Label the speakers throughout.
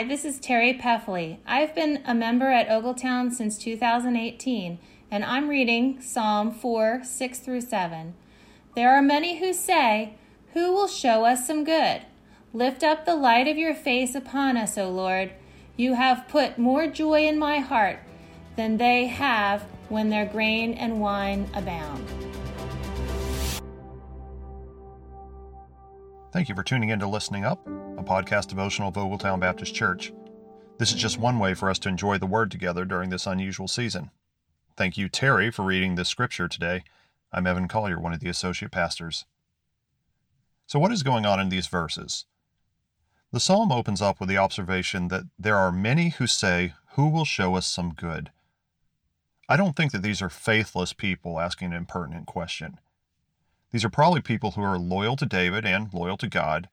Speaker 1: Hi, this is Terry Peffley. I've been a member at Ogletown since 2018, and I'm reading Psalm 4 6 through 7. There are many who say, Who will show us some good? Lift up the light of your face upon us, O Lord. You have put more joy in my heart than they have when their grain and wine abound.
Speaker 2: Thank you for tuning in to Listening Up, a podcast devotional of Ogletown Baptist Church. This is just one way for us to enjoy the Word together during this unusual season. Thank you, Terry, for reading this scripture today. I'm Evan Collier, one of the associate pastors. So, what is going on in these verses? The psalm opens up with the observation that there are many who say, Who will show us some good? I don't think that these are faithless people asking an impertinent question. These are probably people who are loyal to David and loyal to God,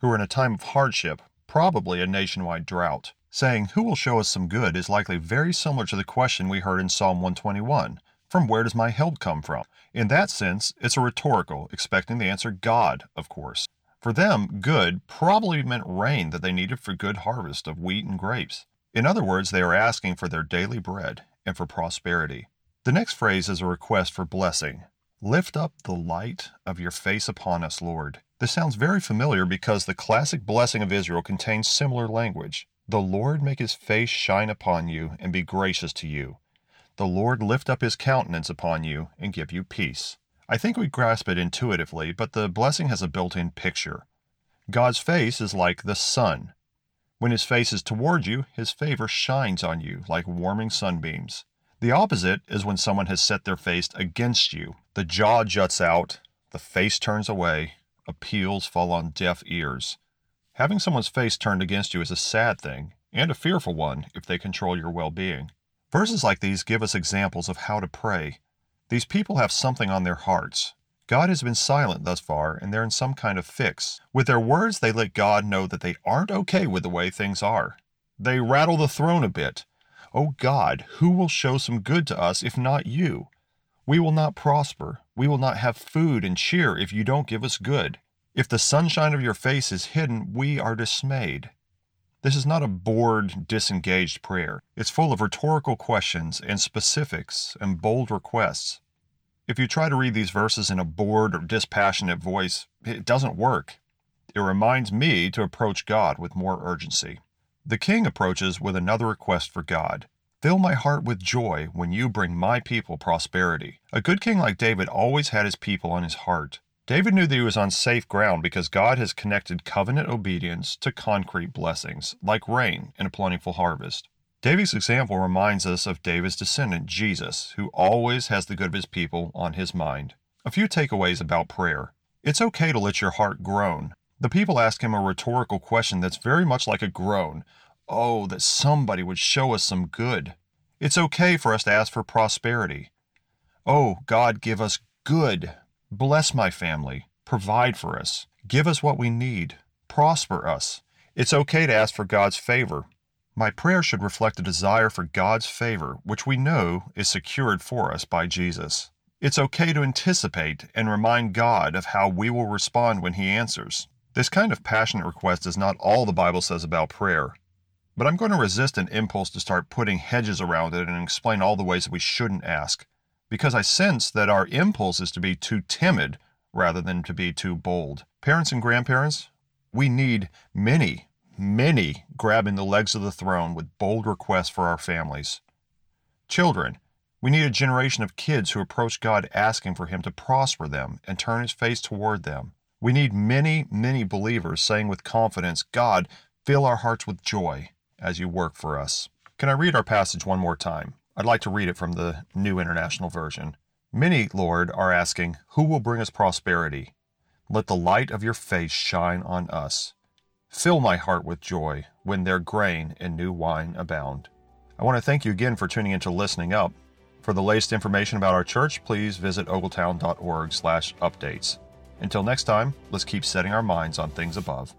Speaker 2: who are in a time of hardship, probably a nationwide drought. Saying, Who will show us some good is likely very similar to the question we heard in Psalm 121 From where does my help come from? In that sense, it's a rhetorical, expecting the answer God, of course. For them, good probably meant rain that they needed for good harvest of wheat and grapes. In other words, they are asking for their daily bread and for prosperity. The next phrase is a request for blessing, Lift up the light of your face upon us, Lord. This sounds very familiar because the classic blessing of Israel contains similar language. The Lord make his face shine upon you and be gracious to you. The Lord lift up his countenance upon you and give you peace. I think we grasp it intuitively, but the blessing has a built in picture. God's face is like the sun. When his face is toward you, his favor shines on you like warming sunbeams. The opposite is when someone has set their face against you. The jaw juts out, the face turns away, appeals fall on deaf ears. Having someone's face turned against you is a sad thing, and a fearful one if they control your well being. Verses like these give us examples of how to pray. These people have something on their hearts. God has been silent thus far, and they're in some kind of fix. With their words, they let God know that they aren't okay with the way things are. They rattle the throne a bit. O God, who will show some good to us if not you? We will not prosper. We will not have food and cheer if you don't give us good. If the sunshine of your face is hidden, we are dismayed. This is not a bored, disengaged prayer. It's full of rhetorical questions and specifics and bold requests. If you try to read these verses in a bored or dispassionate voice, it doesn't work. It reminds me to approach God with more urgency. The king approaches with another request for God. Fill my heart with joy when you bring my people prosperity. A good king like David always had his people on his heart. David knew that he was on safe ground because God has connected covenant obedience to concrete blessings, like rain and a plentiful harvest. David's example reminds us of David's descendant, Jesus, who always has the good of his people on his mind. A few takeaways about prayer. It's okay to let your heart groan. The people ask him a rhetorical question that's very much like a groan. Oh, that somebody would show us some good. It's okay for us to ask for prosperity. Oh, God, give us good. Bless my family. Provide for us. Give us what we need. Prosper us. It's okay to ask for God's favor. My prayer should reflect a desire for God's favor, which we know is secured for us by Jesus. It's okay to anticipate and remind God of how we will respond when He answers. This kind of passionate request is not all the Bible says about prayer, but I'm going to resist an impulse to start putting hedges around it and explain all the ways that we shouldn't ask, because I sense that our impulse is to be too timid rather than to be too bold. Parents and grandparents, we need many, many grabbing the legs of the throne with bold requests for our families. Children, we need a generation of kids who approach God asking for Him to prosper them and turn His face toward them. We need many, many believers saying with confidence, God, fill our hearts with joy as you work for us. Can I read our passage one more time? I'd like to read it from the New International Version. Many, Lord, are asking, Who will bring us prosperity? Let the light of your face shine on us. Fill my heart with joy when their grain and new wine abound. I want to thank you again for tuning in to Listening Up. For the latest information about our church, please visit ogletown.org/updates. Until next time, let's keep setting our minds on things above.